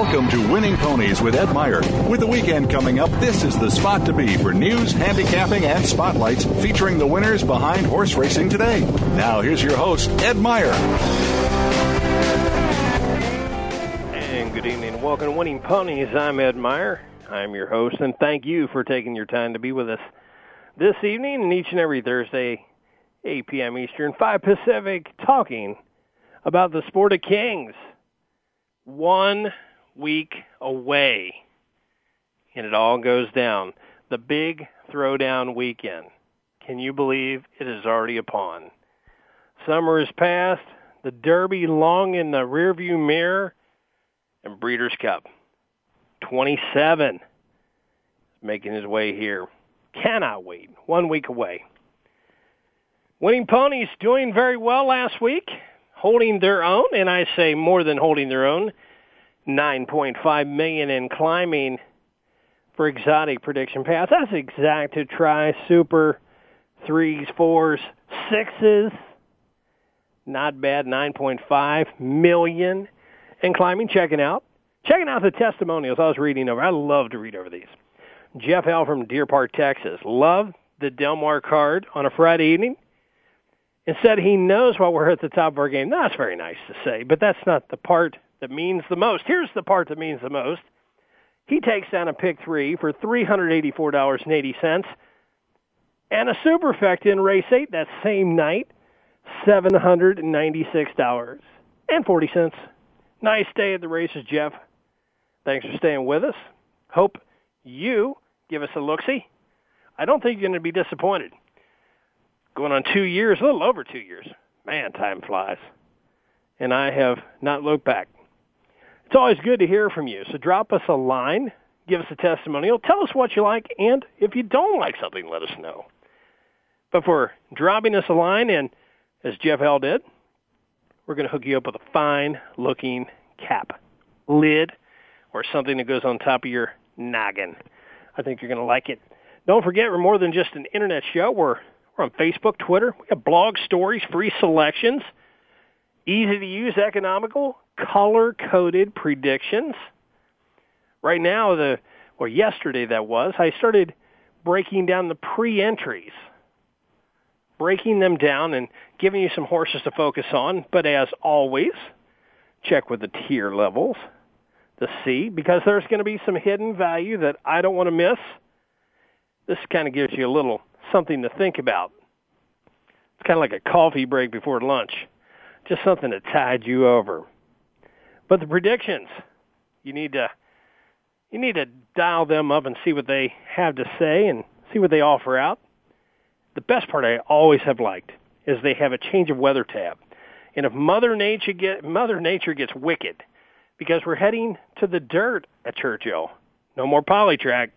Welcome to Winning Ponies with Ed Meyer. With the weekend coming up, this is the spot to be for news, handicapping, and spotlights featuring the winners behind horse racing today. Now, here's your host, Ed Meyer. And good evening. Welcome to Winning Ponies. I'm Ed Meyer. I'm your host, and thank you for taking your time to be with us this evening and each and every Thursday, 8 p.m. Eastern, 5 Pacific, talking about the sport of kings. One week away, and it all goes down. The big throwdown weekend. Can you believe it is already upon? Summer is past, the Derby long in the rearview mirror, and Breeders' Cup. 27 is making his way here. Cannot wait. One week away. Winning Ponies doing very well last week, holding their own, and I say more than holding their own. 9.5 million in climbing for exotic prediction pass. That's exact to try super threes, fours, sixes. Not bad. 9.5 million in climbing. Checking out. Checking out the testimonials I was reading over. I love to read over these. Jeff L. from Deer Park, Texas. Love the Del Mar card on a Friday evening. And said he knows why we're at the top of our game. That's very nice to say, but that's not the part that means the most. Here's the part that means the most. He takes down a pick three for $384.80 and a superfecta in race eight that same night, $796.40. Nice day at the races, Jeff. Thanks for staying with us. Hope you give us a look-see. I don't think you're going to be disappointed. Going on two years, a little over two years. Man, time flies. And I have not looked back. It's always good to hear from you. So drop us a line, give us a testimonial, tell us what you like, and if you don't like something, let us know. But for dropping us a line, and as Jeff L. did, we're going to hook you up with a fine-looking cap, lid, or something that goes on top of your noggin. I think you're going to like it. Don't forget, we're more than just an internet show. We're, we're on Facebook, Twitter. We have blog stories, free selections, easy to use, economical, color-coded predictions. Right now, the or yesterday that was, I started breaking down the pre-entries, breaking them down and giving you some horses to focus on. But as always, check with the tier levels to see because there's going to be some hidden value that I don't want to miss. This kind of gives you a little something to think about. It's kind of like a coffee break before lunch, just something to tide you over. But the predictions, you need to you need to dial them up and see what they have to say and see what they offer out. The best part I always have liked is they have a change of weather tab. And if Mother Nature get Mother Nature gets wicked, because we're heading to the dirt at Churchill, no more polytrack.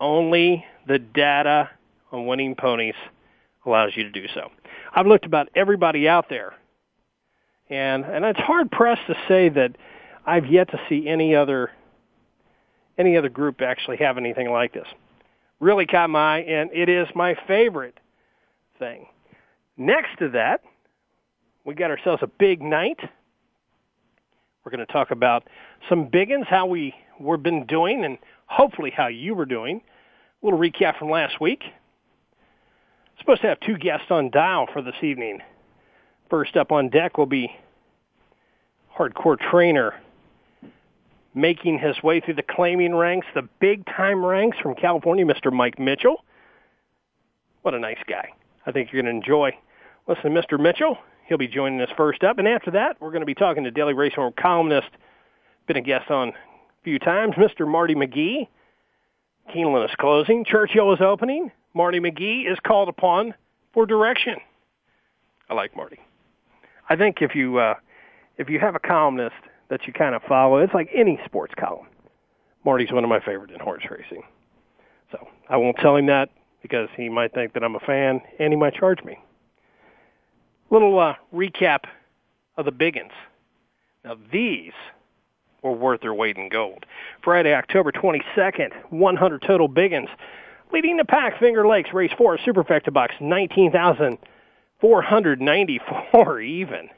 Only the data on winning ponies allows you to do so. I've looked about everybody out there and and it's hard pressed to say that I've yet to see any other any other group actually have anything like this. Really caught my eye, and it is my favorite thing. Next to that, we got ourselves a big night. We're going to talk about some biggins, how we were been doing, and hopefully how you were doing. A little recap from last week. Supposed to have two guests on dial for this evening. First up on deck will be hardcore trainer making his way through the claiming ranks, the big time ranks from California, Mr. Mike Mitchell. What a nice guy. I think you're going to enjoy listening to Mr. Mitchell. He'll be joining us first up. And after that, we're going to be talking to Daily Racehorse columnist, been a guest on a few times, Mr. Marty McGee. Keeneland is closing. Churchill is opening. Marty McGee is called upon for direction. I like Marty. I think if you uh, if you have a columnist that you kind of follow, it's like any sports column. Marty's one of my favorites in horse racing. So I won't tell him that because he might think that I'm a fan and he might charge me. Little uh, recap of the biggins. Now these were worth their weight in gold. Friday, October 22nd, 100 total biggins. Leading the pack, Finger Lakes, race four, Superfecta box, 19,494 even.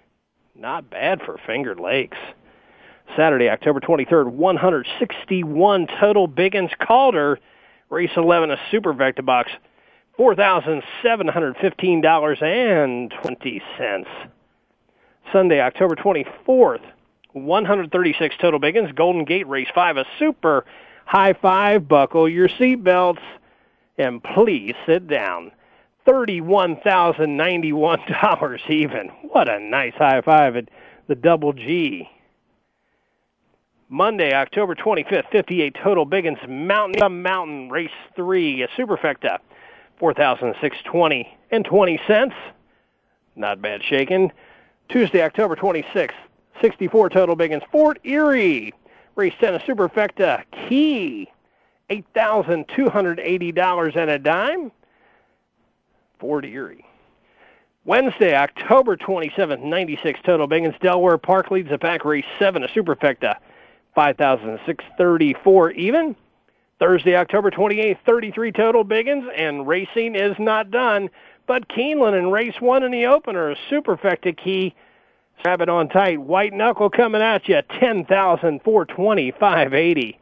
Not bad for Finger Lakes. Saturday, October 23rd, 161 total biggins. Calder, race 11, a Superfecta box, $4,715.20. Sunday, October 24th, 136 total biggins. Golden Gate Race 5, a super high five. Buckle your seatbelts and please sit down. $31,091 even. What a nice high five at the double G. Monday, October 25th, 58 total biggins. Mountain Mountain Race 3, a superfecta. 4,620 and 20 cents. Not bad shaking. Tuesday, October 26th, 64 total biggins. Fort Erie, race 10, a superfecta. Key, $8,280 and a dime. Fort Erie. Wednesday, October 27th, 96 total biggins. Delaware Park leads the pack race 7, a superfecta. 5,634 even. Thursday, October 28th, 33 total biggins, and racing is not done. But Keeneland in race one in the opener, a superfecta key. Grab it on tight. White knuckle coming at you, 10,420, 580.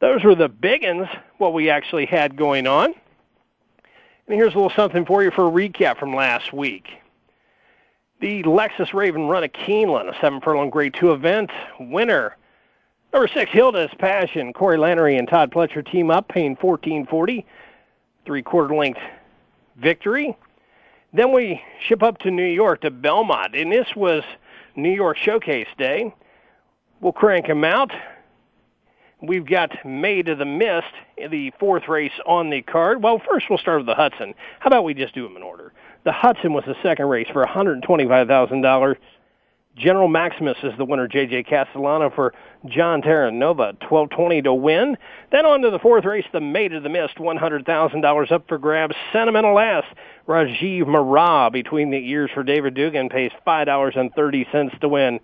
Those were the biggins, what we actually had going on. And here's a little something for you for a recap from last week. The Lexus Raven Run of Keeneland, a seven furlong grade two event. Winner Number six, Hilda's Passion. Corey Lanerie and Todd Pletcher team up, paying 1440. Three-quarter length victory. Then we ship up to New York to Belmont, and this was New York Showcase Day. We'll crank them out. We've got Maid of the Mist, the fourth race on the card. Well, first we'll start with the Hudson. How about we just do them in order? The Hudson was the second race for $125,000. General Maximus is the winner. J.J. Castellano for John Terranova, 1220 to win. Then on to the fourth race, the Maid of the Mist, $100,000 up for grabs. Sentimental Last, Rajiv Maragh between the ears for David Duggan pays $5.30 to win.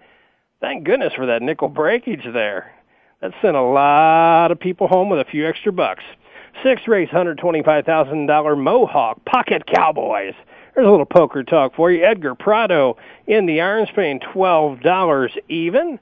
Thank goodness for that nickel breakage there. That sent a lot of people home with a few extra bucks. Sixth race, $125,000 Mohawk Pocket Cowboys. There's a little poker talk for you. Edgar Prado in the irons paying $12 even.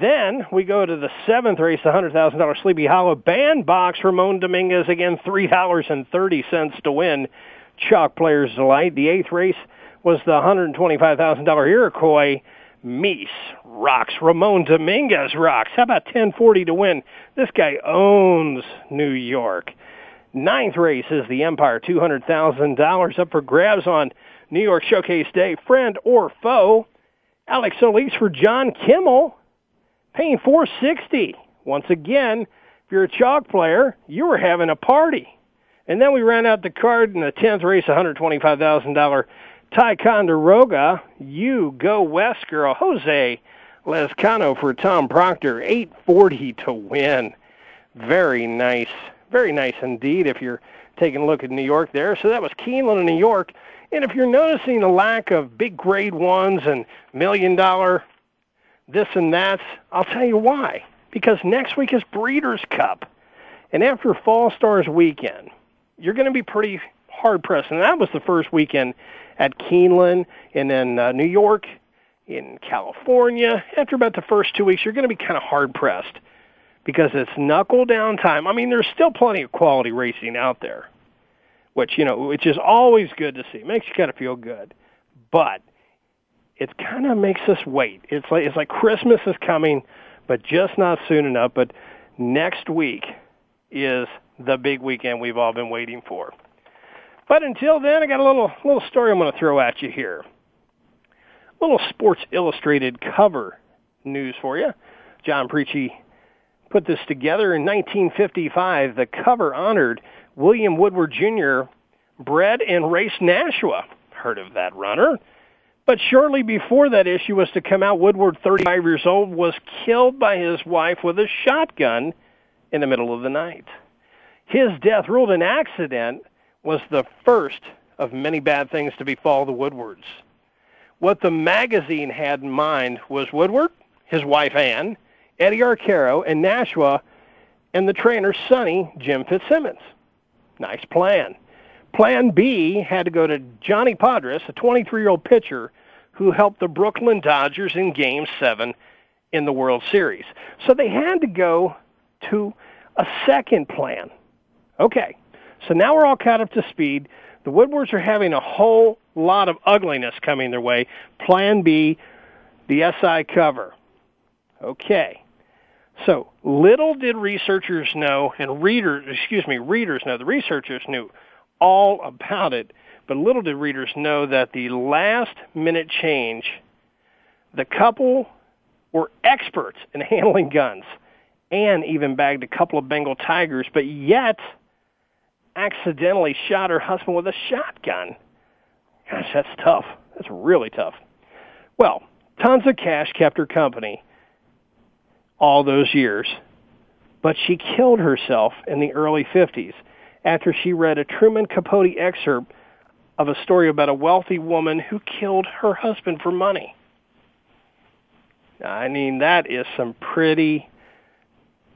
Then we go to the seventh race, the $100,000 Sleepy Hollow Band Box. Ramon Dominguez again, $3.30 to win. Chalk Players Delight. The eighth race was the $125,000 Iroquois Meese rocks. Ramon Dominguez rocks. How about 1040 to win? This guy owns New York. Ninth race is the Empire, $200,000 up for grabs on New York Showcase Day. Friend or foe, Alex Solis for John Kimmel, paying 460 Once again, if you're a chalk player, you were having a party. And then we ran out the card in the 10th race, $125,000 Ticonderoga. You go west, girl. Jose Lezcano for Tom Proctor, 840 to win. Very nice very nice indeed if you're taking a look at New York there. So that was Keeneland in New York. And if you're noticing a lack of big grade ones and million dollar this and that, I'll tell you why. Because next week is Breeders' Cup. And after Fall Stars weekend, you're going to be pretty hard pressed. And that was the first weekend at Keeneland and then uh, New York, in California. After about the first two weeks, you're going to be kind of hard pressed because it's knuckle down time. I mean, there's still plenty of quality racing out there, which you know, which is always good to see. It makes you kind of feel good, but it kind of makes us wait. It's like it's like Christmas is coming, but just not soon enough. But next week is the big weekend we've all been waiting for. But until then, I got a little little story I'm going to throw at you here. Little Sports Illustrated cover news for you. John Preachy put this together in 1955. The cover honored William Woodward Jr., bred and raced Nashua. Heard of that runner? But shortly before that issue was to come out, Woodward, 35 years old, was killed by his wife with a shotgun in the middle of the night. His death, ruled an accident, was the first of many bad things to befall the Woodwards. What the magazine had in mind was Woodward, his wife Ann, Eddie Arcaro, and Nashua, and the trainer Sunny Jim Fitzsimmons. Nice plan. Plan B had to go to Johnny Podres, a 23-year-old pitcher who helped the Brooklyn Dodgers in Game 7 in the World Series. So they had to go to a second plan. Okay, so now we're all caught up to speed. The Woodwards are having a whole lot of ugliness coming their way. Plan B, the SI cover. Okay. So little did researchers know, and readers, excuse me, readers know, the researchers knew all about it, but little did readers know that the last minute change, the couple were experts in handling guns and even bagged a couple of Bengal tigers, but yet accidentally shot her husband with a shotgun. Gosh, that's tough. That's really tough. Well, tons of cash kept her company all those years, but she killed herself in the early 50s after she read a Truman Capote excerpt of a story about a wealthy woman who killed her husband for money. I mean, that is some pretty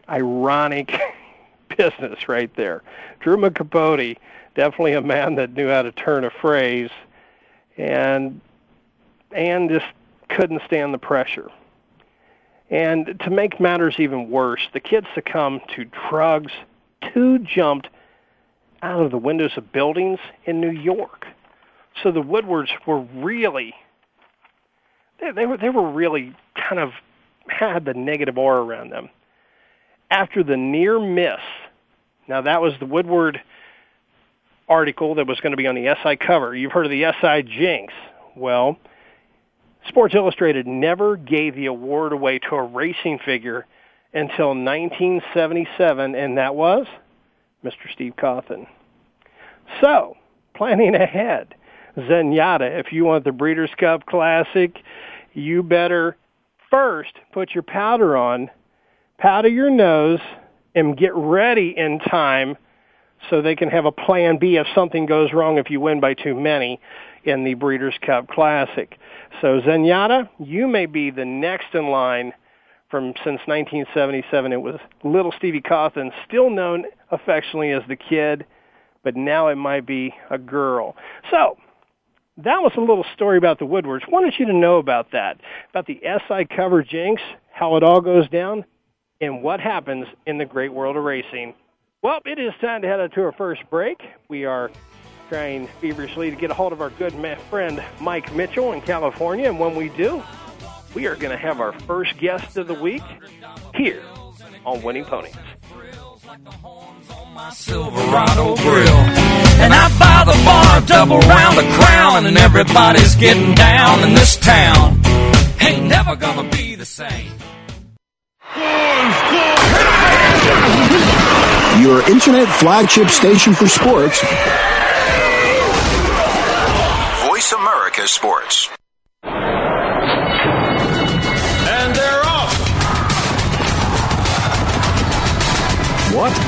ironic business right there. Truman Capote, definitely a man that knew how to turn a phrase, and and just couldn't stand the pressure. And to make matters even worse, the kids succumbed to drugs. Two jumped out of the windows of buildings in New York. So the Woodwards were really they, they were they were really kind of had the negative aura around them. After the near miss, now that was the Woodward article that was going to be on the SI cover. You've heard of the SI jinx. Well, Sports Illustrated never gave the award away to a racing figure until 1977, and that was Mr. Steve Cauthen. So, planning ahead, Zenyatta, if you want the Breeders' Cup Classic, you better first put your powder on, powder your nose, and get ready in time so they can have a plan B if something goes wrong if you win by too many in the Breeders' Cup Classic. So Zenyatta, you may be the next in line from since 1977. It was little Stevie Cauthen, still known affectionately as the kid, but now it might be a girl. So that was a little story about the Woodwards. Wanted you to know about that, about the SI cover jinx, how it all goes down, and what happens in the great world of racing. Well, it is time to head out to our first break. We are trying feverishly to get a hold of our good friend Mike Mitchell in California, and when we do, we are going to have our first guest of the week here on Winning Ponies. Silverado grill. And I buy the bar, double round the crown, and everybody's getting down in this town. Ain't never gonna be the same. Your internet flagship station for sports. Voice America Sports. And they're off. What?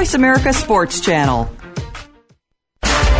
America Sports Channel.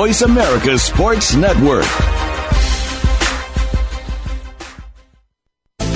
Voice America Sports Network.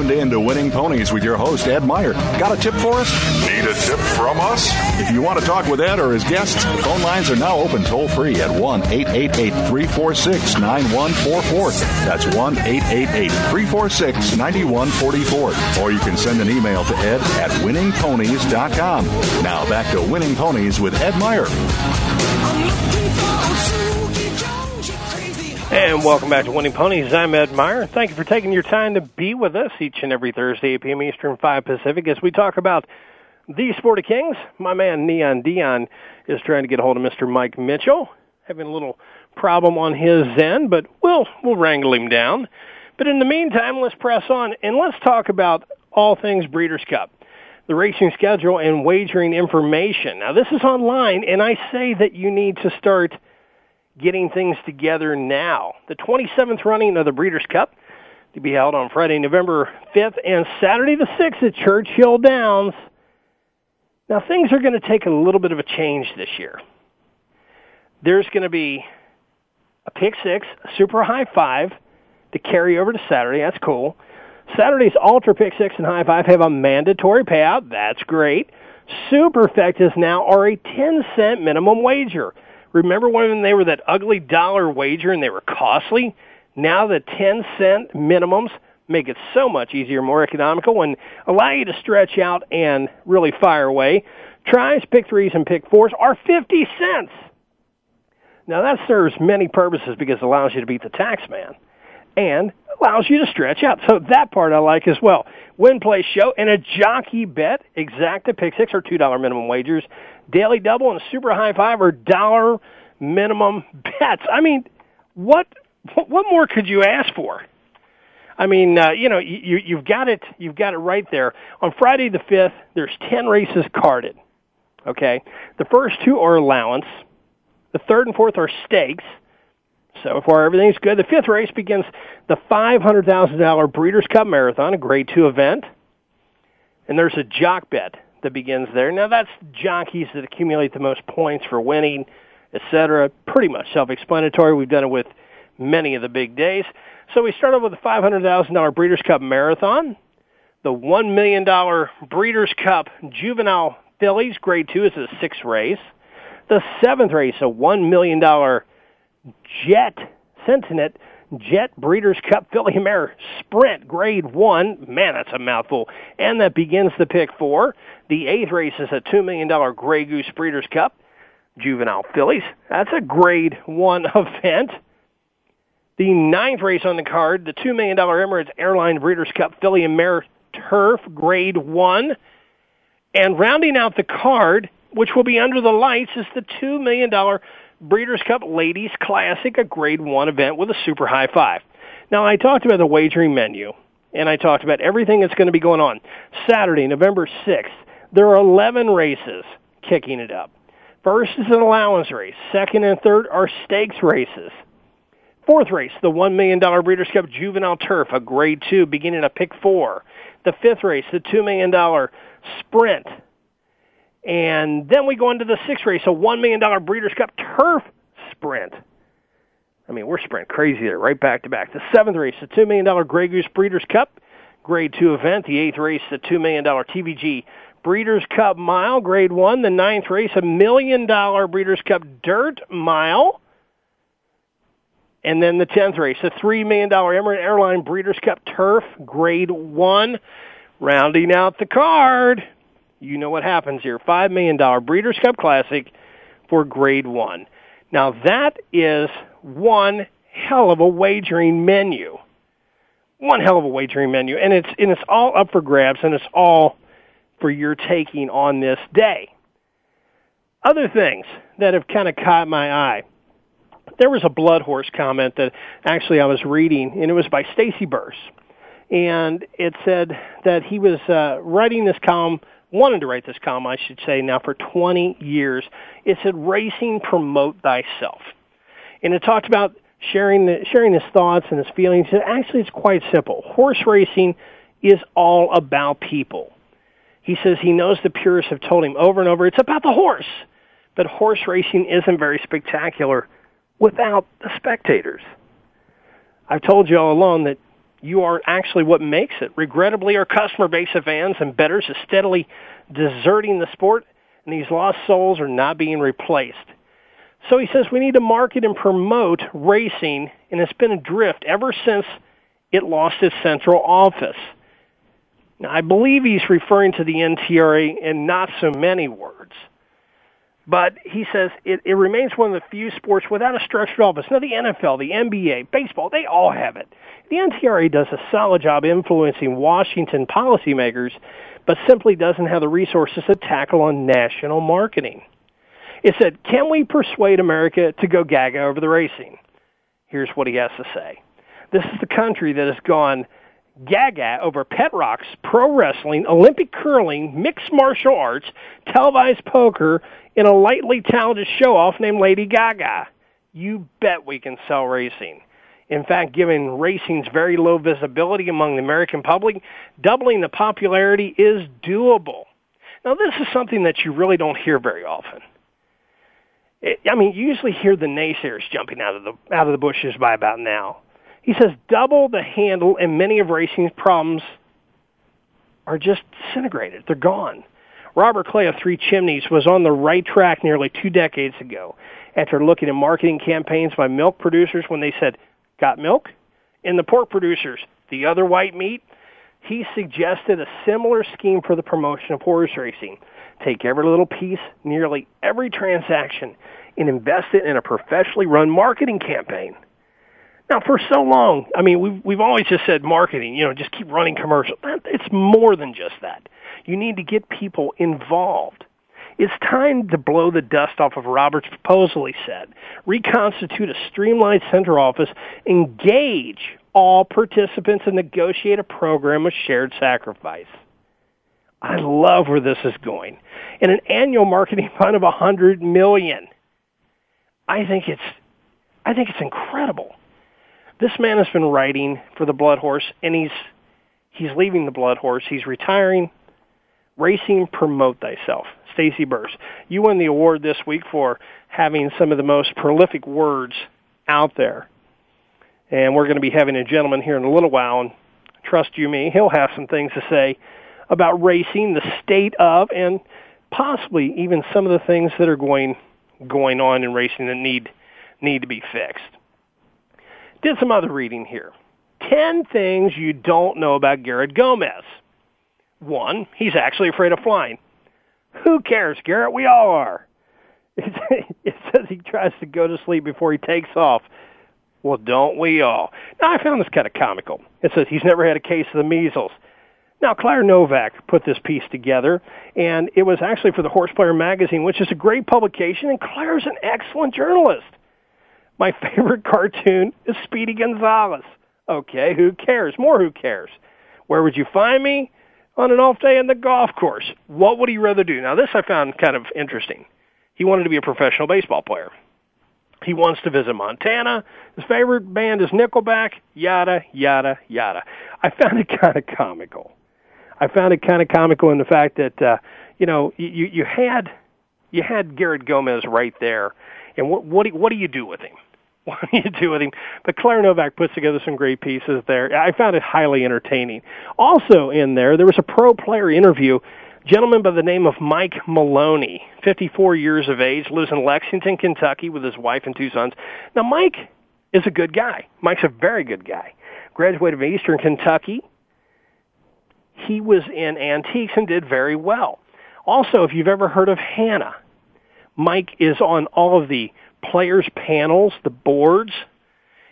Tuned in to Winning Ponies with your host, Ed Meyer. Got a tip for us? Need a tip from us? If you want to talk with Ed or his guests, phone lines are now open toll free at 1 888 346 9144. That's 1 888 346 9144. Or you can send an email to ed at winningponies.com. Now back to Winning Ponies with Ed Meyer. And welcome back to Winning Ponies. I'm Ed Meyer. Thank you for taking your time to be with us each and every Thursday, 8 p.m. Eastern, 5 Pacific, as we talk about the Sport of Kings. My man Neon Dion is trying to get a hold of Mr. Mike Mitchell, having a little problem on his end, but we'll we'll wrangle him down. But in the meantime, let's press on and let's talk about all things Breeders' Cup, the racing schedule and wagering information. Now, this is online, and I say that you need to start getting things together now. The 27th running of the Breeders' Cup to be held on Friday, November 5th and Saturday the 6th at Churchill Downs. Now, things are going to take a little bit of a change this year. There's going to be a pick six, a super high five to carry over to Saturday. That's cool. Saturday's ultra pick six and high five have a mandatory payout. That's great. Superfectas now are a 10 cent minimum wager. Remember when they were that ugly dollar wager and they were costly? Now the 10 cent minimums make it so much easier, more economical, and allow you to stretch out and really fire away. Tries, pick threes, and pick fours are 50 cents. Now that serves many purposes because it allows you to beat the tax man and allows you to stretch out. So that part I like as well. Win, play, show, and a jockey bet. Exacta pick six or $2 minimum wagers. Daily double and super high five are dollar minimum bets. I mean, what what more could you ask for? I mean, uh, you know, you, you've got it. You've got it right there. On Friday the fifth, there's ten races carded. Okay, the first two are allowance. The third and fourth are stakes. So far, everything's good. The fifth race begins the $500,000 Breeders' Cup Marathon, a Grade 2 event. And there's a jock bet that begins there. Now, that's jockeys that accumulate the most points for winning, etc. Pretty much self-explanatory. We've done it with many of the big days. So we started with the $500,000 Breeders' Cup Marathon. The $1 million Breeders' Cup Juvenile Fillies, Grade 2, is a sixth race. The seventh race, a $1 million Jet Sentient Jet Breeders' Cup Filly Mare Sprint Grade 1. Man, that's a mouthful. And that begins the pick four. The eighth race is a $2 million Grey Goose Breeders' Cup Juvenile Fillies. That's a Grade 1 event. The ninth race on the card, the $2 million Emirates Airline Breeders' Cup and Mare Turf Grade 1. And rounding out the card, which will be under the lights, is the $2 million Breeders' Cup Ladies Classic, a Grade 1 event with a super high five. Now, I talked about the wagering menu, and I talked about everything that's going to be going on. Saturday, November 6th, there are 11 races kicking it up. First is an allowance race. Second and third are stakes races. Fourth race, the $1 million Breeders' Cup Juvenile Turf, a Grade 2, beginning at pick four. The fifth race, the $2 million Sprint And then we go into the sixth race, a $1 million Breeders' Cup Turf Sprint. I mean, we're sprint crazy there, right back to back. The seventh race, the $2 million Grey Goose Breeders' Cup Grade 2 event. The eighth race, the $2 million TVG Breeders' Cup Mile, Grade 1. The ninth race, a million dollar Breeders' Cup Dirt Mile. And then the 10th race, the $3 million Emirate Airline Breeders' Cup Turf, Grade 1. Rounding out the card, you know what happens here. $5 million Breeders' Cup Classic for Grade 1. Now that is one hell of a wagering menu. One hell of a wagering menu. And it's, and it's all up for grabs and it's all for your taking on this day. Other things that have kind of caught my eye there was a blood horse comment that actually I was reading, and it was by Stacy Burse, and it said that he was uh, writing this column, wanted to write this column, I should say, now for 20 years. It said "Racing Promote Thyself," and it talked about sharing the, sharing his thoughts and his feelings. And actually, it's quite simple. Horse racing is all about people. He says he knows the purists have told him over and over it's about the horse, but horse racing isn't very spectacular without the spectators. I've told you all along that you are actually what makes it. Regrettably, our customer base of fans and bettors is steadily deserting the sport, and these lost souls are not being replaced. So he says we need to market and promote racing, and it's been adrift ever since it lost its central office. Now, I believe he's referring to the NTRA in not so many words. But he says it, it remains one of the few sports without a structured office. Now, the NFL, the NBA, baseball, they all have it. The NTRA does a solid job influencing Washington policymakers, but simply doesn't have the resources to tackle on national marketing. It said, can we persuade America to go gaga over the racing? Here's what he has to say. This is the country that has gone gaga over pet rocks, pro wrestling, Olympic curling, mixed martial arts, televised poker, and a lightly talented show off named Lady Gaga. You bet we can sell racing. In fact, given racing's very low visibility among the American public, doubling the popularity is doable. Now, this is something that you really don't hear very often. It, I mean, you usually hear the naysayers jumping out of the out of the bushes by about now. He says double the handle and many of racing's problems are just disintegrated. They're gone. Robert Clay of Three Chimneys was on the right track nearly two decades ago after looking at marketing campaigns by milk producers when they said, got milk? And the pork producers, the other white meat? He suggested a similar scheme for the promotion of horse racing. Take every little piece, nearly every transaction, and invest it in a professionally run marketing campaign. Now, for so long, I mean, we've, we've always just said marketing, you know, just keep running commercials. It's more than just that. You need to get people involved. It's time to blow the dust off of Robert's proposal, he said. Reconstitute a streamlined center office, engage all participants, and negotiate a program of shared sacrifice. I love where this is going. And an annual marketing fund of a hundred million. I think it's I think it's incredible. This man has been writing for the Blood Horse, and he's he's leaving the Blood Horse. He's retiring. Racing Promote Thyself. Stacy Burse. You won the award this week for having some of the most prolific words out there. And we're going to be having a gentleman here in a little while, and trust you me, he'll have some things to say about racing, the state of, and possibly even some of the things that are going going on in racing that need need to be fixed. Did some other reading here. 10 things you don't know about Garrett Gomez. One, he's actually afraid of flying. Who cares, Garrett? We all are. It, says he tries to go to sleep before he takes off. Well, don't we all? Now, I found this kind of comical. It says he's never had a case of the measles. Now, Claire Novak put this piece together, and it was actually for the Horse Player magazine, which is a great publication, and Claire's an excellent journalist. My favorite cartoon is Speedy Gonzales. Okay, who cares? More who cares? Where would you find me? On an off day in the golf course. What would he rather do? Now, this I found kind of interesting. He wanted to be a professional baseball player. He wants to visit Montana. His favorite band is Nickelback, yada, yada, yada. I found it kind of comical. I found it kind of comical in the fact that uh, you know you you had you had Garrett Gomez right there, and what what do, what do you do with him? What do you do with him? But Claire Novak puts together some great pieces there. I found it highly entertaining. Also in there, there was a pro player interview gentleman by the name of Mike Maloney, 54 years of age, lives in Lexington, Kentucky with his wife and two sons. Now, Mike is a good guy. Mike's a very good guy. Graduated from Eastern Kentucky. He was in antiques and did very well. Also, if you've ever heard of HANA, Mike is on all of the players' panels, the boards,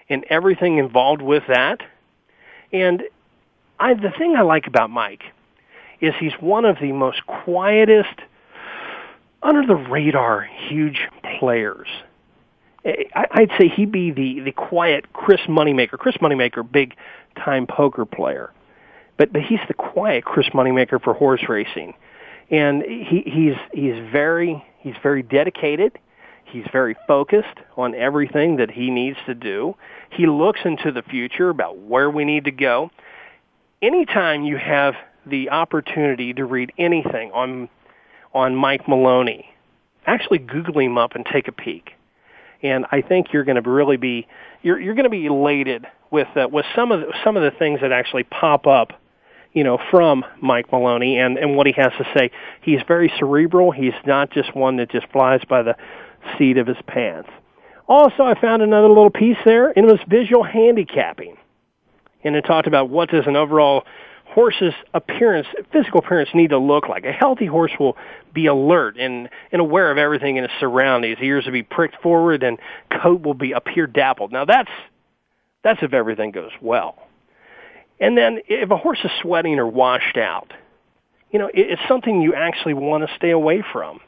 and everything involved with that. And I, the thing I like about Mike is he's one of the most quietest, under the radar, huge players. Eh, I'd say he'd be the, the quiet Chris Moneymaker. Chris Moneymaker, big time poker player. But, but he's the quiet Chris Moneymaker for horse racing. And he, he's, he's very, he's very dedicated. He's very focused on everything that he needs to do. He looks into the future about where we need to go. Anytime you have the opportunity to read anything on on Mike Maloney, actually Google him up and take a peek. And I think you're going to really be you're you're going to be elated with uh, with some of the, some of the things that actually pop up you know, from Mike Maloney and, and what he has to say. He's very cerebral. He's not just one that just flies by the seat of his pants. Also, I found another little piece there, and it was visual handicapping. And it talked about what does an overall horse's appearance, physical appearance need to look like. A healthy horse will be alert and, and aware of everything in his surroundings. Ears will be pricked forward and coat will be appear dappled. Now that's, that's if everything goes well. And then if a horse is sweating or washed out, you know, it's something you actually want to stay away from.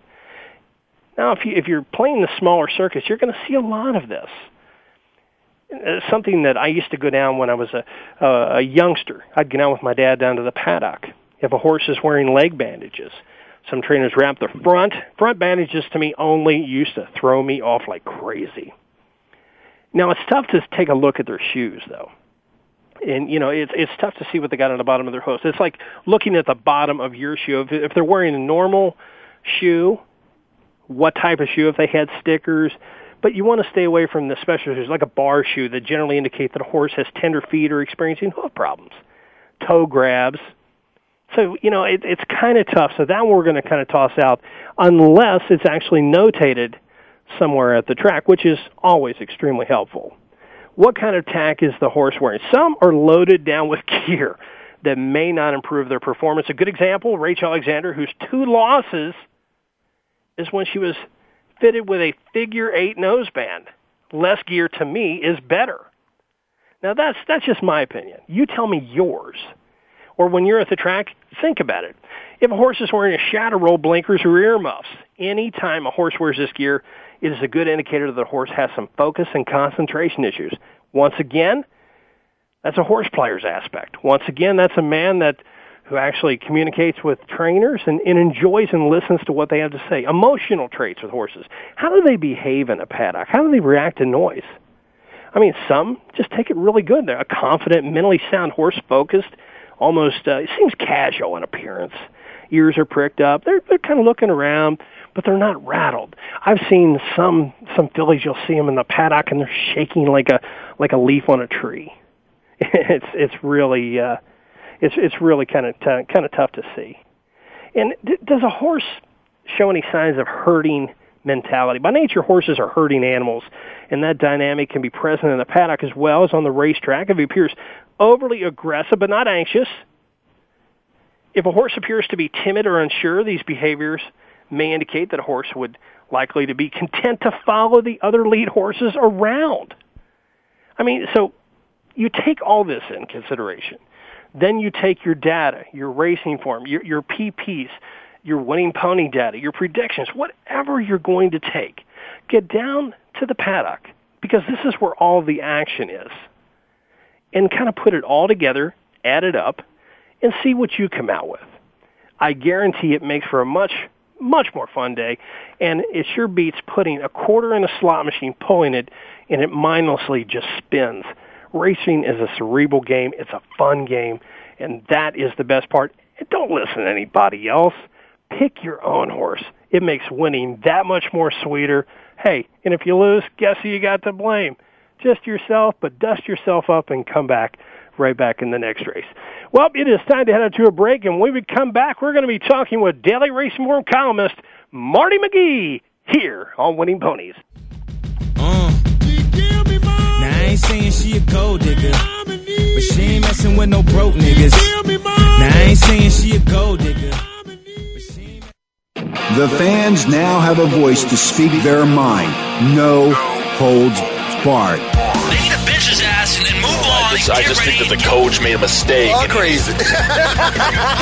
Now, if, you, if you're playing the smaller circuits, you're going to see a lot of this. It's something that I used to go down when I was a, uh, a youngster. I'd go down with my dad down to the paddock. If a horse is wearing leg bandages, some trainers wrap the front. Front bandages to me only used to throw me off like crazy. Now, it's tough to take a look at their shoes, though and you know it's it's tough to see what they got on the bottom of their hooves. It's like looking at the bottom of your shoe. If, if they're wearing a normal shoe, what type of shoe? If they had stickers, but you want to stay away from the special shoes, like a bar shoe that generally indicate that a horse has tender feet or experiencing hoof problems, toe grabs. So you know it, it's kind of tough. So that one we're going to kind of toss out unless it's actually notated somewhere at the track, which is always extremely helpful what kind of tack is the horse wearing? Some are loaded down with gear that may not improve their performance. A good example, Rachel Alexandra, whose two losses is when she was fitted with a figure eight noseband. Less gear to me is better. Now that's that's just my opinion. You tell me yours. Or when you're at the track, think about it. If a horse is wearing a shadow roll blinkers or earmuffs, anytime a horse wears this gear, it is a good indicator that the horse has some focus and concentration issues. Once again, that's a horse player's aspect. Once again, that's a man that who actually communicates with trainers and, and enjoys and listens to what they have to say. Emotional traits with horses. How do they behave in a paddock? How do they react to noise? I mean, some just take it really good. They're a confident, mentally sound horse, focused, almost uh, it seems casual in appearance. Ears are pricked up. They're they're kind of looking around but they're not rattled. I've seen some some fillies. You'll see them in the paddock, and they're shaking like a like a leaf on a tree. It's it's really uh, it's it's really kind of t- kind of tough to see. And d- does a horse show any signs of herding mentality? By nature, horses are herding animals, and that dynamic can be present in the paddock as well as on the racetrack. If he appears overly aggressive but not anxious, if a horse appears to be timid or unsure, these behaviors may indicate that a horse would likely to be content to follow the other lead horses around. I mean, so you take all this in consideration. Then you take your data, your racing form, your, your PPs, your winning pony data, your predictions, whatever you're going to take. Get down to the paddock because this is where all the action is. And kind of put it all together, add it up, and see what you come out with. I guarantee it makes for a much much more fun day, and it sure beats putting a quarter in a slot machine, pulling it, and it mindlessly just spins. Racing is a cerebral game. It's a fun game, and that is the best part. Don't listen to anybody else. Pick your own horse. It makes winning that much more sweeter. Hey, and if you lose, guess who you got to blame? Just yourself, but dust yourself up and come back right back in the next race. Well, it is time to head out to a break, and when we come back, we're going to be talking with Daily Racing Form columnist Marty McGee here on Winning Ponies. Now I ain't saying she a gold digger, but she ain't messing with no broke niggas. Now I ain't saying she a gold digger. The fans now have a voice to speak their mind. No holds barred. They need to bench his ass and then move on. I just, I just think that the coach made a mistake. All crazy.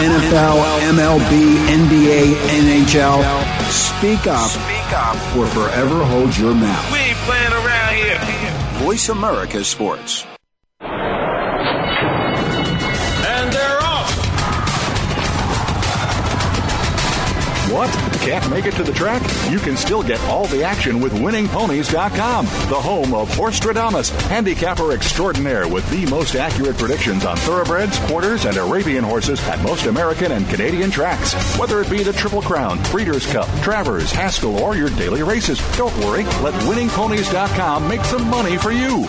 NFL, MLB, NBA, NHL. Speak up. Speak up. Or forever hold your mouth. We ain't playing around here. Voice America Sports. And they're off. What? Can't make it to the track? You can still get all the action with winningponies.com, the home of Horse Horstradamus, handicapper extraordinaire with the most accurate predictions on thoroughbreds, quarters, and Arabian horses at most American and Canadian tracks. Whether it be the Triple Crown, Breeders' Cup, Travers, Haskell, or your daily races, don't worry. Let winningponies.com make some money for you.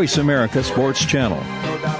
America Sports Channel.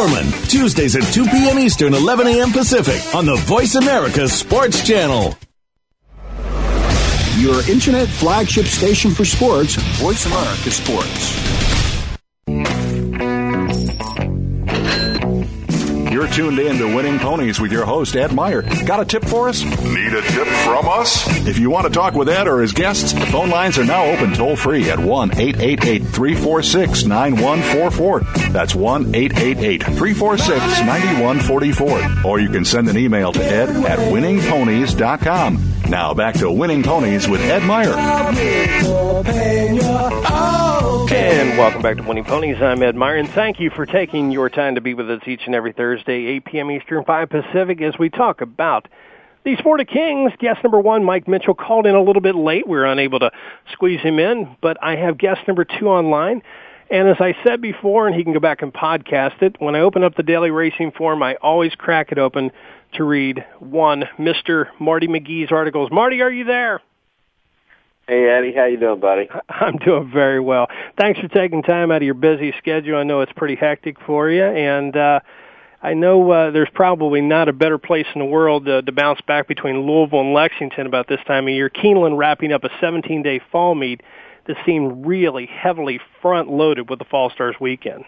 Tuesdays at 2 p.m. Eastern, 11 a.m. Pacific on the Voice America Sports Channel. Your internet flagship station for sports, Voice America Sports. Tuned in to Winning Ponies with your host, Ed Meyer. Got a tip for us? Need a tip from us? If you want to talk with Ed or his guests, the phone lines are now open toll free at 1 888 346 9144. That's 1 888 346 9144. Or you can send an email to ed at winningponies.com. Now back to Winning Ponies with Ed Meyer. And welcome back to Winning Ponies. I'm Ed Meyer, and thank you for taking your time to be with us each and every Thursday, 8 p.m. Eastern, 5 Pacific, as we talk about the of Kings. Guest number one, Mike Mitchell, called in a little bit late. We were unable to squeeze him in, but I have guest number two online. And as I said before, and he can go back and podcast it, when I open up the Daily Racing Form, I always crack it open to read one, Mr. Marty McGee's articles. Marty, are you there? Hey Eddie, how you doing, buddy? I'm doing very well. Thanks for taking time out of your busy schedule. I know it's pretty hectic for you, and uh, I know uh, there's probably not a better place in the world uh, to bounce back between Louisville and Lexington about this time of year. Keeneland wrapping up a 17-day fall meet that seemed really heavily front-loaded with the Fall Stars weekend.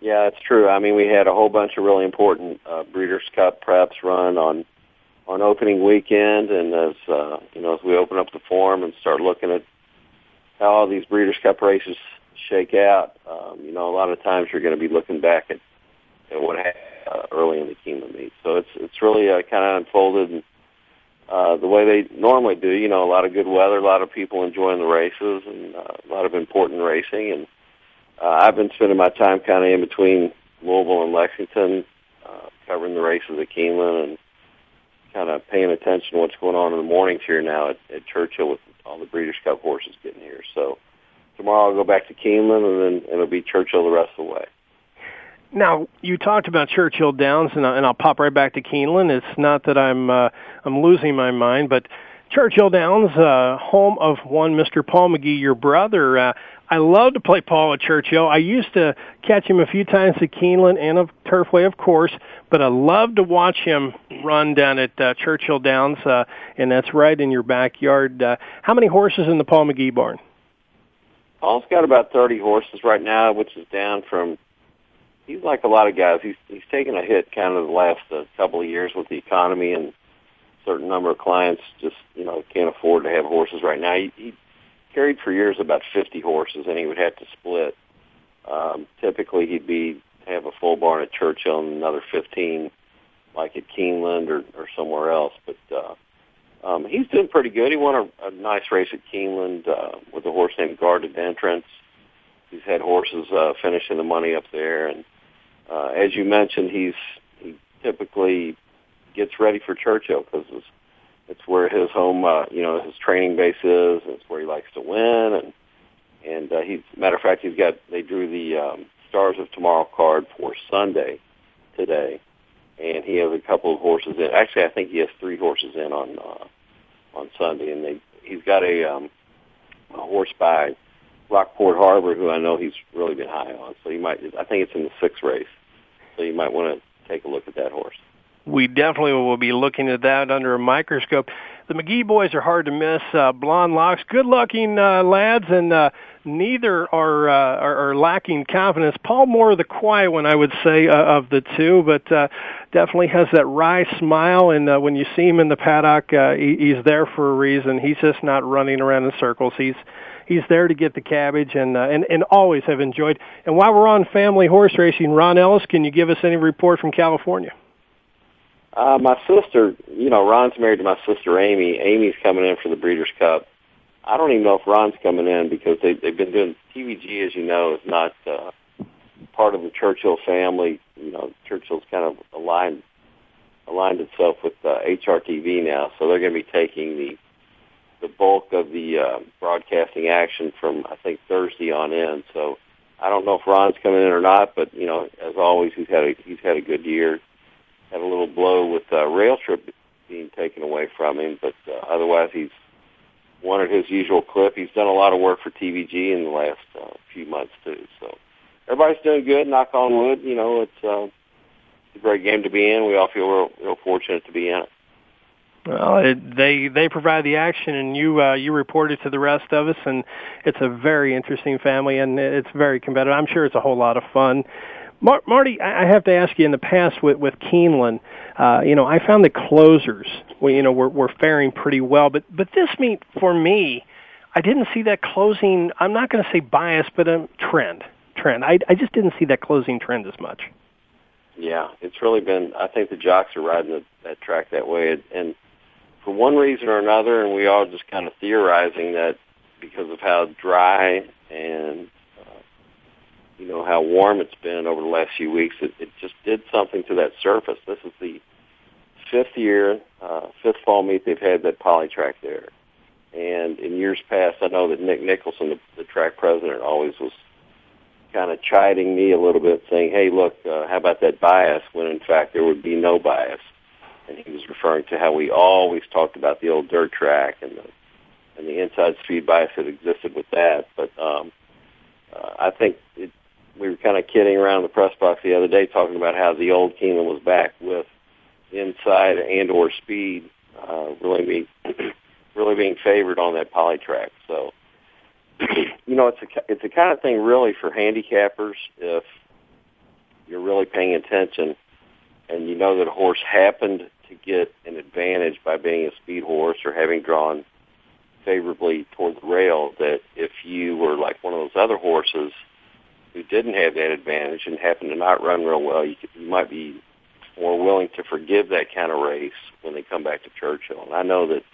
Yeah, it's true. I mean, we had a whole bunch of really important uh, Breeders' Cup preps run on on opening weekend, and as uh, you know, as we open up the form and start looking at how all these Breeders' Cup races shake out, um, you know, a lot of times you're going to be looking back at, at what happened uh, early in the Keeneland meet. So it's it's really uh, kind of unfolded and, uh, the way they normally do. You know, a lot of good weather, a lot of people enjoying the races, and uh, a lot of important racing. And uh, I've been spending my time kind of in between Louisville and Lexington, uh, covering the races at Keeneland and kind of paying attention to what's going on in the mornings here now at, at Churchill with all the Breeders' Cup horses getting here. So tomorrow I'll go back to Keeneland, and then it'll be Churchill the rest of the way. Now you talked about Churchill Downs, and, I, and I'll pop right back to Keeneland. It's not that I'm uh, I'm losing my mind, but Churchill Downs, uh, home of one Mr. Paul McGee, your brother. Uh, I love to play Paul at Churchill. I used to catch him a few times at Keeneland and of Turfway, of course, but I love to watch him run down at uh, Churchill Downs, uh, and that's right in your backyard. Uh, how many horses in the Paul McGee barn? Paul's got about 30 horses right now, which is down from he's like a lot of guys. He's he's taken a hit kind of the last uh, couple of years with the economy and certain number of clients just you know can't afford to have horses right now. He, he carried for years about 50 horses, and he would have to split. Um, typically, he'd be have a full barn at Churchill and another 15 like at Keeneland or, or somewhere else. But uh, um, he's doing pretty good. He won a, a nice race at Keeneland uh, with a horse named Guarded Entrance. He's had horses uh, finishing the money up there, and uh, as you mentioned, he's he typically gets ready for Churchill because it's, it's where his home, uh, you know, his training base is. It's where he likes to win, and and uh, he's matter of fact, he's got they drew the um, Stars of Tomorrow card for Sunday today, and he has a couple of horses in. Actually, I think he has three horses in on uh, on Sunday, and they he's got a um, a horse by Rockport Harbor, who I know he's really been high on. So you might, I think it's in the sixth race. So you might want to take a look at that horse. We definitely will be looking at that under a microscope. The McGee boys are hard to miss. Uh, blonde locks, good-looking uh, lads, and uh, neither are, uh, are are lacking confidence. Paul Moore, the quiet one, I would say, uh, of the two, but uh, definitely has that wry smile. And uh, when you see him in the paddock, uh, he, he's there for a reason. He's just not running around in circles. He's he's there to get the cabbage and uh, and and always have enjoyed. And while we're on family horse racing, Ron Ellis, can you give us any report from California? Uh, my sister, you know, Ron's married to my sister Amy. Amy's coming in for the Breeders' Cup. I don't even know if Ron's coming in because they they've been doing TVG, as you know, is not uh, part of the Churchill family. You know, Churchill's kind of aligned aligned itself with uh, HRTV now, so they're going to be taking the the bulk of the uh, broadcasting action from I think Thursday on in. So I don't know if Ron's coming in or not, but you know, as always, he's had a he's had a good year. Had a little blow with uh, Rail Trip being taken away from him, but uh, otherwise he's at his usual clip. He's done a lot of work for TVG in the last uh, few months too. So everybody's doing good. Knock on wood. You know, it's, uh, it's a great game to be in. We all feel real, real fortunate to be in it. Well, it, they they provide the action, and you uh, you report it to the rest of us, and it's a very interesting family, and it's very competitive. I'm sure it's a whole lot of fun. Mar- Marty, I have to ask you. In the past, with with Keeneland, uh, you know, I found the closers, well, you know, were, were faring pretty well. But but this meet for me, I didn't see that closing. I'm not going to say bias, but a trend. Trend. I I just didn't see that closing trend as much. Yeah, it's really been. I think the jocks are riding the, that track that way, and for one reason or another, and we all just kind of theorizing that because of how dry and you know how warm it's been over the last few weeks, it, it just did something to that surface. This is the fifth year, uh, fifth fall meet they've had that Polytrack there. And in years past, I know that Nick Nicholson, the, the track president, always was kind of chiding me a little bit, saying, "Hey, look, uh, how about that bias?" When in fact there would be no bias and he was referring to how we always talked about the old dirt track and the and the inside speed bias that existed with that. But um, uh, I think it, we were kind of kidding around the press box the other day, talking about how the old Keeneland was back with inside and or speed uh, really being really being favored on that Polytrack. So you know, it's a it's the kind of thing really for handicappers if you're really paying attention and you know that a horse happened to get an advantage by being a speed horse or having drawn favorably toward the rail that if you were like one of those other horses didn't have that advantage and happened to not run real well, you, could, you might be more willing to forgive that kind of race when they come back to Churchill. And I know that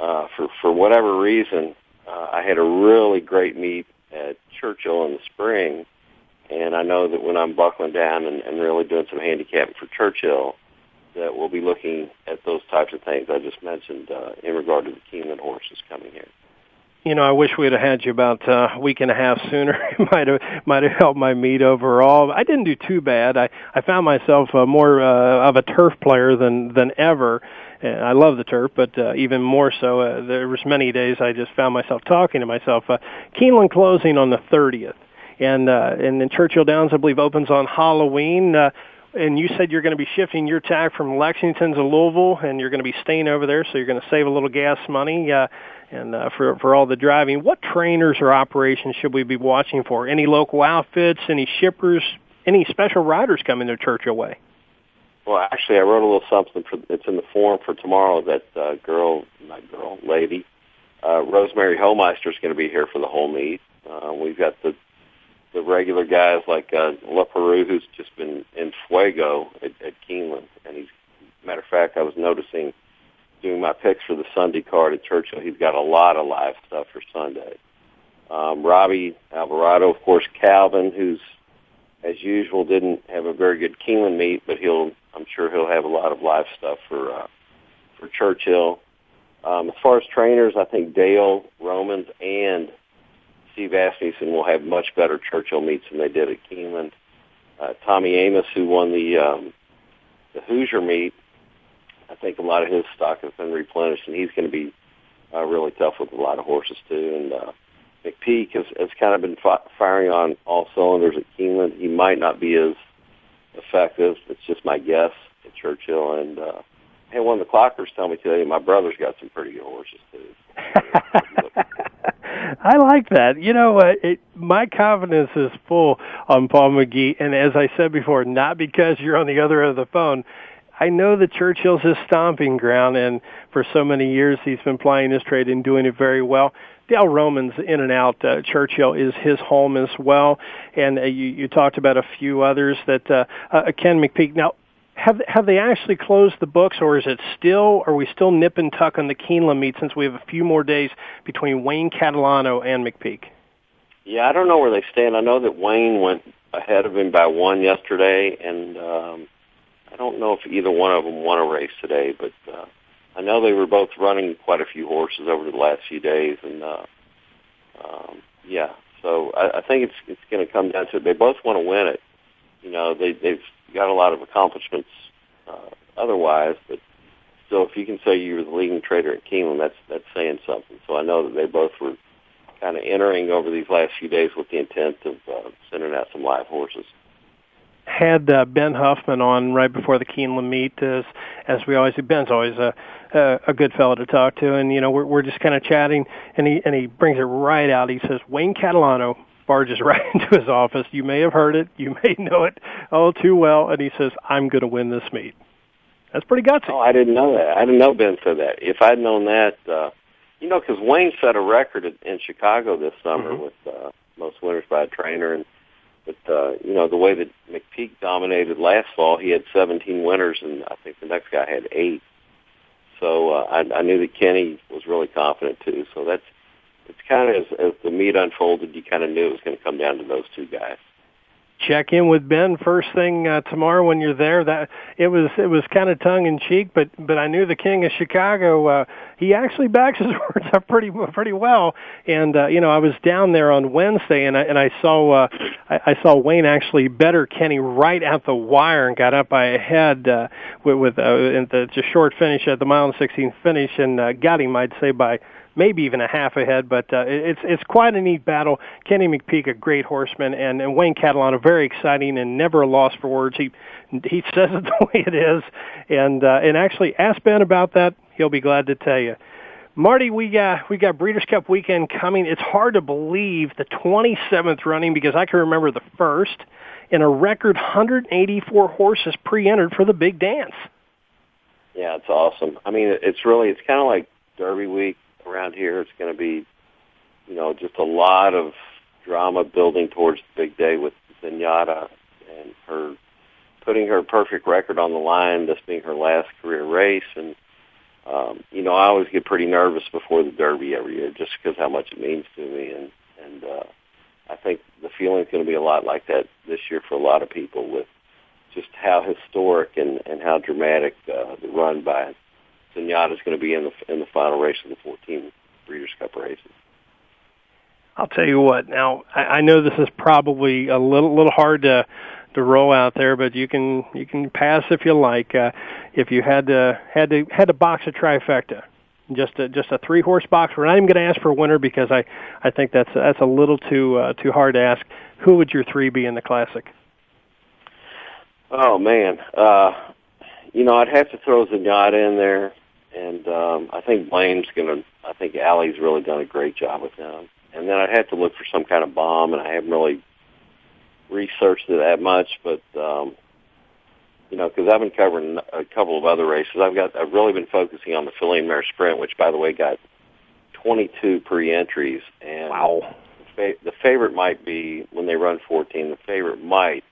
uh, for for whatever reason, uh, I had a really great meet at Churchill in the spring, And I know that when I'm buckling down and, and really doing some handicapping for Churchill, that we'll be looking at those types of things I just mentioned uh, in regard to the Keeneland horses coming here. You know, I wish we'd have had you about uh, a week and a half sooner. it might have might have helped my meet overall. I didn't do too bad. I I found myself uh, more uh, of a turf player than than ever. And I love the turf, but uh, even more so, uh, there was many days I just found myself talking to myself. Uh, Keeneland closing on the 30th, and uh, and then Churchill Downs, I believe, opens on Halloween. Uh, and you said you're going to be shifting your tack from Lexington to Louisville, and you're going to be staying over there, so you're going to save a little gas money. Uh, and uh, for for all the driving, what trainers or operations should we be watching for? Any local outfits? Any shippers? Any special riders coming to Churchill way? Well, actually, I wrote a little something for it's in the form for tomorrow. That uh, girl, not girl, lady, uh, Rosemary Homeister is going to be here for the whole meet. Uh, we've got the the regular guys like uh, Leparoux, who's just been in Fuego at, at Keeneland, and he's matter of fact, I was noticing doing my picks for the Sunday card at Churchill. He's got a lot of live stuff for Sunday. Um, Robby Albarado, of course, Calvin, who's as usual didn't have a very good Keeneland meet, but he'll I'm sure he'll have a lot of live stuff for uh, for Churchill. Um, as far as trainers, I think Dale Romans and Steve Asmussen will have much better Churchill meets than they did at Keeneland. Uh, Tommy Amoss, who won the um, the Hoosier meet, I think a lot of his stock has been replenished, and he's going to be uh, really tough with a lot of horses too. And uh, McPeek has, has kind of been fi- firing on all cylinders at Keeneland. He might not be as effective. It's just my guess at Churchill. And uh, hey, one of the clockers tell me today my brother's got some pretty good horses too. I like that. You know, uh, it, my confidence is full on Paul McGee, and as I said before, not because you're on the other end of the phone. I know that Churchill's his stomping ground, and for so many years he's been playing his trade and doing it very well. Dale Romans in and out. Uh, Churchill is his home as well, and uh, you, you talked about a few others that uh, uh, Ken McPeek. Now, have have they actually closed the books, or is it still? Are we still nip and tuck on the Keeneland meet since we have a few more days between Wayne Catalano and McPeek? Yeah, I don't know where they stand. I know that Wayne went ahead of him by one yesterday, and um, I don't know if either one of them won a race today. But uh, I know they were both running quite a few horses over the last few days, and uh, um, yeah. So I, I think it's it's going to come down to it. They both want to win it. You know, they they've got a lot of accomplishments uh, otherwise, but still, if you can say you were the leading trader at Keeneland, that's that's saying something. So I know that they both were kind of entering over these last few days with the intent of uh, sending out some live horses. Had uh, Ben Huffman on right before the Keeneland meet, as as we always do. Ben's always a a, a good fellow to talk to, and you know we're we're just kind of chatting, and he and he brings it right out. He says Wayne Catalano barges right into his office. You may have heard it. You may know it all too well. And he says, I'm going to win this meet. That's pretty gutsy. Oh, I didn't know that. I didn't know Ben said that. If I'd known that, uh, you know, because Wayne set a record in, in Chicago this summer mm-hmm. with uh, most winners by a trainer. And, but, uh, you know, the way that McPeek dominated last fall, he had 17 winners, and I think the next guy had eight. So uh, I, I knew that Kenny was really confident too. So that's it's kind of as, as the meet unfolded, you kind of knew it was going to come down to those two guys. Check in with Ben first thing uh, tomorrow when you're there. That it was it was kind of tongue in cheek, but but I knew the King of Chicago. Uh, he actually backs his words up pretty pretty well. And uh, you know, I was down there on Wednesday, and I and I saw uh, I, I saw Wayne actually better Kenny right at the wire and got up by a head uh, with with uh, in the just short finish at the mile and 16 finish, and uh, got him I'd say by maybe even a half ahead. But uh, it's it's quite a neat battle. Kenny McPeek, a great horseman, and, and Wayne Catalano, very exciting and never a loss for words. He he says it the way it is, and uh, and actually ask Ben about that. He'll be glad to tell you. Marty, we got we got Breeders' Cup weekend coming. It's hard to believe the 27th running because I can remember the first, and a record 184 horses pre-entered for the big dance. Yeah, it's awesome. I mean, it's really it's kind of like Derby week around here. It's going to be, you know, just a lot of drama building towards the big day with Zenyatta and her putting her perfect record on the line, this being her last career race. And, um, you know, I always get pretty nervous before the Derby every year just because how much it means to me. And, and, uh, I think the feeling's going to be a lot like that this year for a lot of people with just how historic and, and how dramatic uh, the run by Zenyatta is going to be in the in the final race of the 14 Breeders' Cup races. I'll tell you what. Now I, I know this is probably a little little hard to to roll out there, but you can you can pass if you like. Uh, if you had to had to had to box a trifecta, just a just a three horse box. We're not even going to ask for a winner because I I think that's that's a little too uh, too hard to ask. Who would your three be in the classic? Oh man, uh, you know I'd have to throw Zenyatta in there, and um, I think Blame's going to. I think Allie's really done a great job with him, and then I'd have to look for some kind of bomb, and I haven't really researched it that much, but um, you know, because I've been covering a couple of other races. I've got I've really been focusing on the Filly Mare Sprint, which, by the way, got 22 pre-entries. And wow. The, fa- the favorite might be when they run 14. The favorite might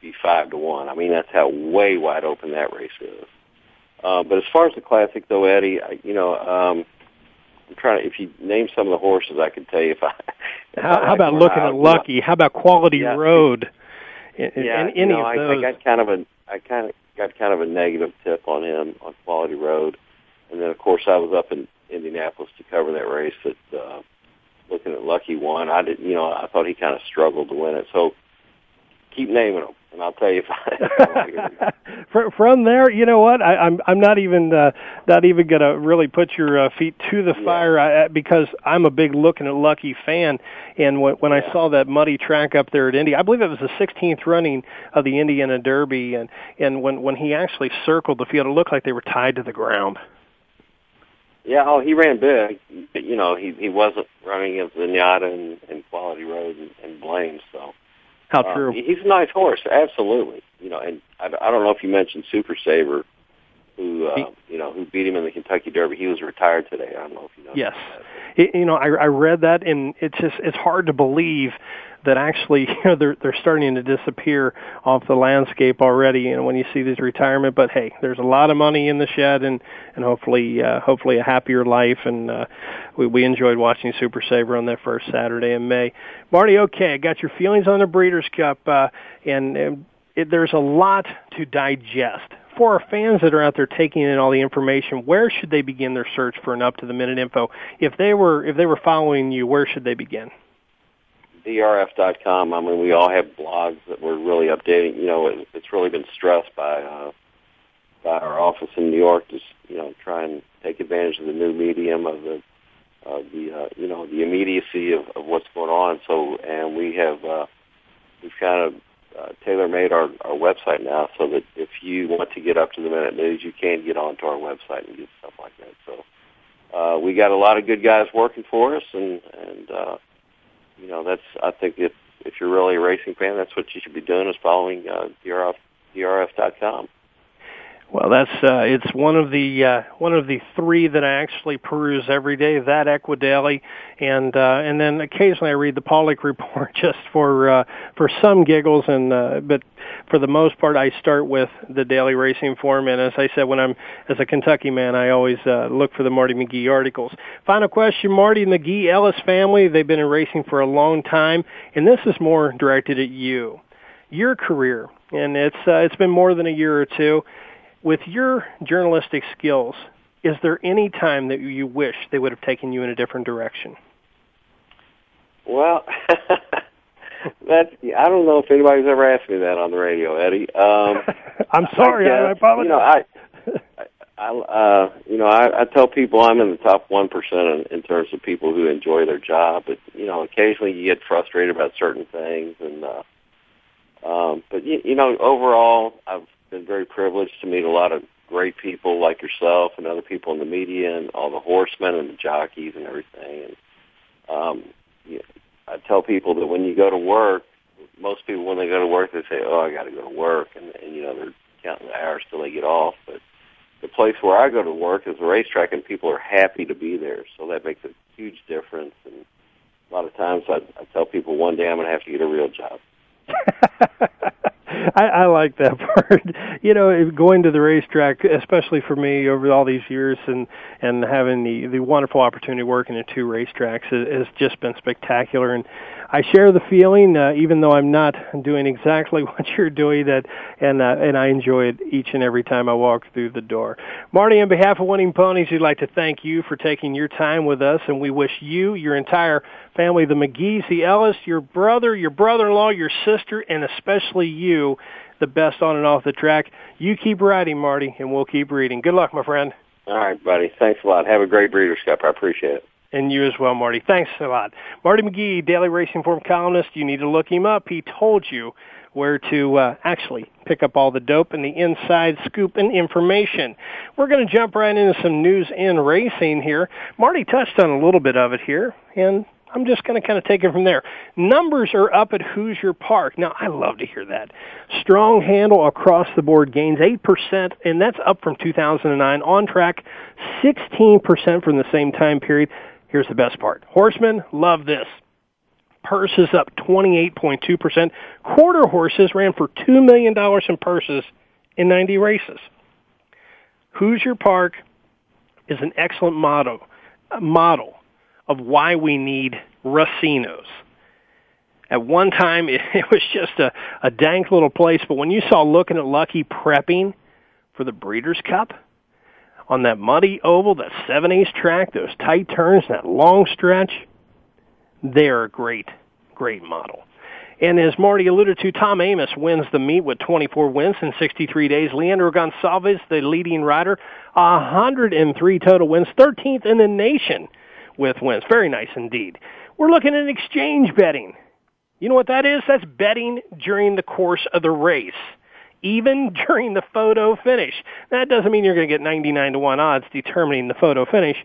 be five to one. I mean, that's how way wide open that race is. Uh, but as far as the classic, though, Eddie, I, you know, um, I'm trying to. If you name some of the horses, I can tell you if I. If how, I how about Lookin At Lucky? How about Quality Yeah. Road? In, yeah, in, any know, of I, those. I got kind of a, I kind of got kind of a negative tip on him on Quality Road, and then of course I was up in Indianapolis to cover that race. That uh, Lookin At Lucky One, I didn't. you know, I thought he kind of struggled to win it. So keep naming them, and I'll tell you if I. If I like it. Fr- from there, you know what? I, I'm I'm not even uh, not even gonna really put your uh, feet to the fire I, because I'm a big Lookin At Lucky fan, and when when I saw that muddy track up there at Indy, I believe it was the 16th running of the Indiana Derby, and and when when he actually circled the field, it looked like they were tied to the ground. Yeah, oh, he ran big. But, you know, he he wasn't running as Zenyatta and, and Quality Road and, and Blame. So How uh, true? he- he's a nice horse, absolutely. You know, and I, I don't know if you mentioned Super Saver, who uh, you know who beat him in the Kentucky Derby. He was retired today. I don't know if you know. Yes. It, you know, I, I read that, and it's just it's hard to believe that actually you know, they're they're starting to disappear off the landscape already. Know, when you see these retirement, but hey, there's a lot of money in the shed, and and hopefully uh, hopefully a happier life. And uh, we we enjoyed watching Super Saver on that first Saturday in May. Marty, okay, I got your feelings on the Breeders' Cup, uh, and. and it, there's a lot to digest. For our fans that are out there taking in all the information, where should they begin their search for an up-to-the-minute info? If they were if they were following you, where should they begin? DRF.com. I mean, we all have blogs that we're really updating. You know, it, it's really been stressed by uh, by our office in New York to you know try and take advantage of the new medium of the of the uh, you know the immediacy of, of what's going on. So, and we have uh, we've kind of uh, tailor-made our, our website now so that if you want to get up to the minute news, you can get onto our website and get stuff like that. So uh, we got a lot of good guys working for us, and and uh, you know that's I think if if you're really a racing fan, that's what you should be doing is following uh, DRF DRF.com. Well, that's uh, it's one of the uh, one of the three that I actually peruse every day. That Equidaily, and uh, and then occasionally I read the Paulick report just for uh, for some giggles. And uh, but for the most part, I start with the Daily Racing Form. And as I said, when I'm as a Kentucky man, I always uh, look for the Marty McGee articles. Final question, Marty McGee Ellis family. They've been in racing for a long time, and this is more directed at you, your career, and it's uh, it's been more than a year or two with your journalistic skills, is there any time that you wish they would have taken you in a different direction? Well, that's I don't know if anybody's ever asked me that on the radio, Eddie. Um, I'm sorry, I, I apologize. You know, I, I, uh, you know, I, I tell people I'm in the top one percent in, in terms of people who enjoy their job, but you know, occasionally you get frustrated about certain things, and uh, um, but you, you know, overall, I've been very privileged to meet a lot of great people like yourself and other people in the media and all the horsemen and the jockeys and everything. And um, you, I tell people that when you go to work, most people when they go to work they say, "Oh, I got to go to work," and, and you know they're counting the hours till they get off. But the place where I go to work is a racetrack, and people are happy to be there, so that makes a huge difference. And a lot of times I, I tell people one day I'm going to have to get a real job. I, I like that part. You know, going to the racetrack, especially for me over all these years, and and having the the wonderful opportunity working at two racetracks has, has just been spectacular. And I share the feeling, uh, even though I'm not doing exactly what you're doing, that and uh, and I enjoy it each and every time I walk through the door. Marty, on behalf of Winning Ponies, we'd like to thank you for taking your time with us, and we wish you, your entire family, the McGees, the Ellis, your brother, your brother-in-law, your sister, and especially you, the best on and off the track. You keep riding, Marty, and we'll keep reading. Good luck, my friend. All right, buddy. Thanks a lot. Have a great Breeders' Cup. I appreciate it. And you as well, Marty. Thanks a lot. Marty McGee, Daily Racing Form columnist. You need to look him up. He told you where to uh, actually pick up all the dope and the inside scoop and information. We're going to jump right into some news in racing here. Marty touched on a little bit of it here, and I'm just going to kind of take it from there. Numbers are up at Hoosier Park. Now, I love to hear that. Strong handle across the board gains 8%, and that's up from 2009. On track, 16% from the same time period. Here's the best part. Horsemen love this. Purses up 28.2%. Quarter horses ran for $2 million in purses in 90 races. Hoosier Park is an excellent motto, model of why we need racinos. At one time, it, it was just a, a dank little place, but when you saw Lookin At Lucky prepping for the Breeders' Cup, on that muddy oval, that 7 ace track, those tight turns, that long stretch, they're a great, great model. And as Marty alluded to, Tom Amoss wins the meet with 24 wins in 63 days. Leandro Gonçalves, the leading rider, 103 total wins, 13th in the nation with wins. Very nice indeed. We're looking at exchange betting. You know what that is? That's betting during the course of the race even during the photo finish. That doesn't mean you're going to get 99 to 1 odds determining the photo finish,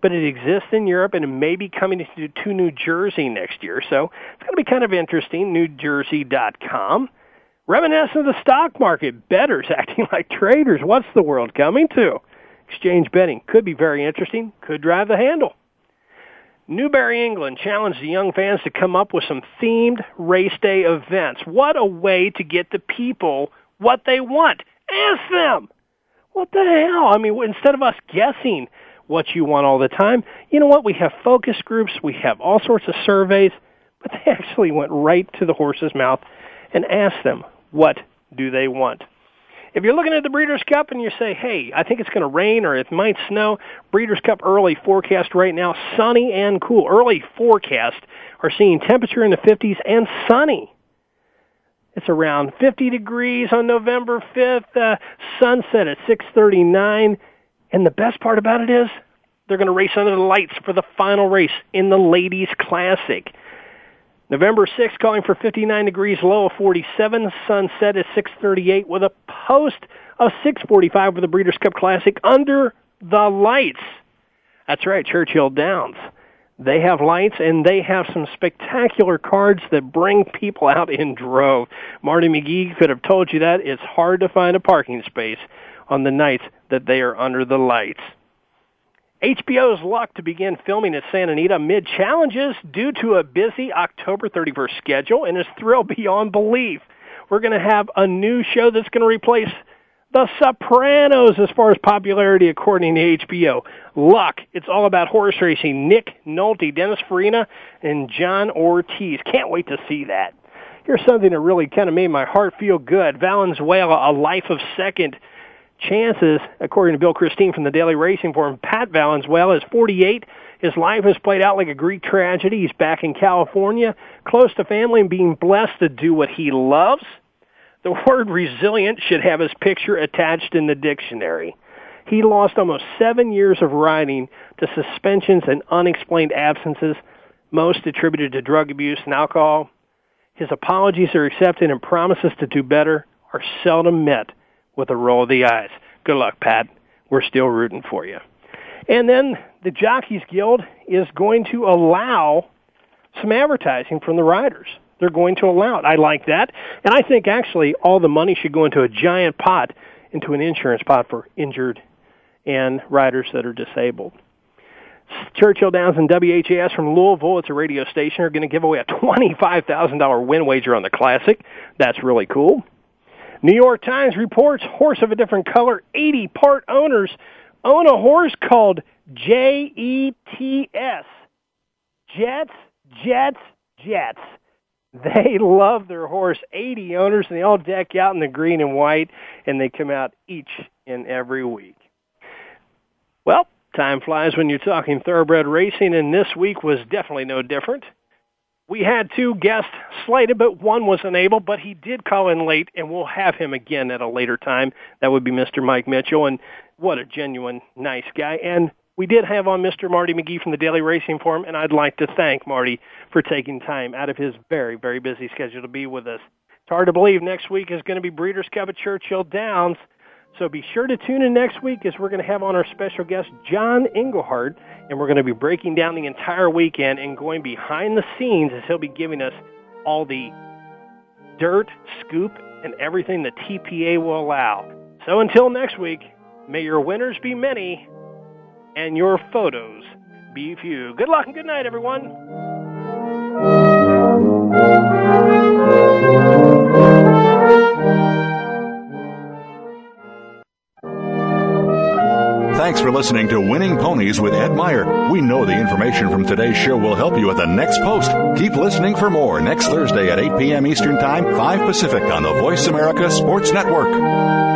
but it exists in Europe and it may be coming to, New Jersey next year. So it's going to be kind of interesting. NewJersey.com. Reminiscent of the stock market, bettors acting like traders. What's the world coming to? Exchange betting could be very interesting, could drive the handle. Newbury, England challenged the young fans to come up with some themed race day events. What a way to get the people what they want. Ask them. What the hell? I mean, instead of us guessing what you want all the time, you know what? We have focus groups. We have all sorts of surveys, but they actually went right to the horse's mouth and asked them, what do they want? If you're looking at the Breeders' Cup and you say, hey, I think it's going to rain or it might snow, Breeders' Cup early forecast right now, sunny and cool. Early forecast are seeing temperature in the 50s and sunny. It's around 50 degrees on November 5th. Uh, sunset at 6:39, and the best part about it is they're going to race under the lights for the final race in the Ladies Classic. November 6th, calling for 59 degrees, low of 47. Sunset at 6:38 with a post of 6:45 for the Breeders' Cup Classic under the lights. That's right, Churchill Downs. They have lights and they have some spectacular cards that bring people out in drove. Marty McGee could have told you that. It's hard to find a parking space on the nights that they are under the lights. HBO's luck to begin filming at Santa Anita mid challenges due to a busy October 31st schedule and is thrilled beyond belief. We're going to have a new show that's going to replace the Sopranos as far as popularity according to HBO. Luck. It's all about horse racing. Nick Nolte, Dennis Farina, and John Ortiz. Can't wait to see that. Here's something that really kind of made my heart feel good. Valenzuela, A Life of Second Chances, according to Bill Christine from the Daily Racing Form. Pat Valenzuela is 48. His life has played out like a Greek tragedy. He's back in California, close to family and being blessed to do what he loves. The word resilient should have his picture attached in the dictionary. He lost almost seven years of riding to suspensions and unexplained absences, most attributed to drug abuse and alcohol. His apologies are accepted and promises to do better are seldom met with a roll of the eyes. Good luck, Pat. We're still rooting for you. And then the Jockeys Guild is going to allow some advertising from the riders they're going to allow it. I like that. And I think actually all the money should go into a giant pot, into an insurance pot for injured and riders that are disabled. Churchill Downs and WHAS from Louisville, it's a radio station, are going to give away a $25,000 win wager on the Classic. That's really cool. New York Times reports horse of a different color, 80 part owners own a horse called J-E-T-S. Jets, Jets, Jets. They love their horse. 80 owners, and they all deck out in the green and white, and they come out each and every week. Well, time flies when you're talking thoroughbred racing, and this week was definitely no different. We had two guests slated, but one was unable, but he did call in late, and we'll have him again at a later time. That would be Mr. Mike Mitchell, and what a genuine, nice guy. And we did have on Mr. Marty McGee from the Daily Racing Form, and I'd like to thank Marty for taking time out of his very, very busy schedule to be with us. It's hard to believe next week is going to be Breeders' Cup at Churchill Downs. So be sure to tune in next week as we're going to have on our special guest, John Englehart, and we're going to be breaking down the entire weekend and going behind the scenes as he'll be giving us all the dirt, scoop, and everything the TPA will allow. So until next week, may your winners be many and your photos be few. Good luck and good night, everyone. Thanks for listening to Winning Ponies with Ed Meyer. We know the information from today's show will help you at the next post. Keep listening for more next Thursday at 8 p.m. Eastern Time, 5 Pacific on the Voice America Sports Network.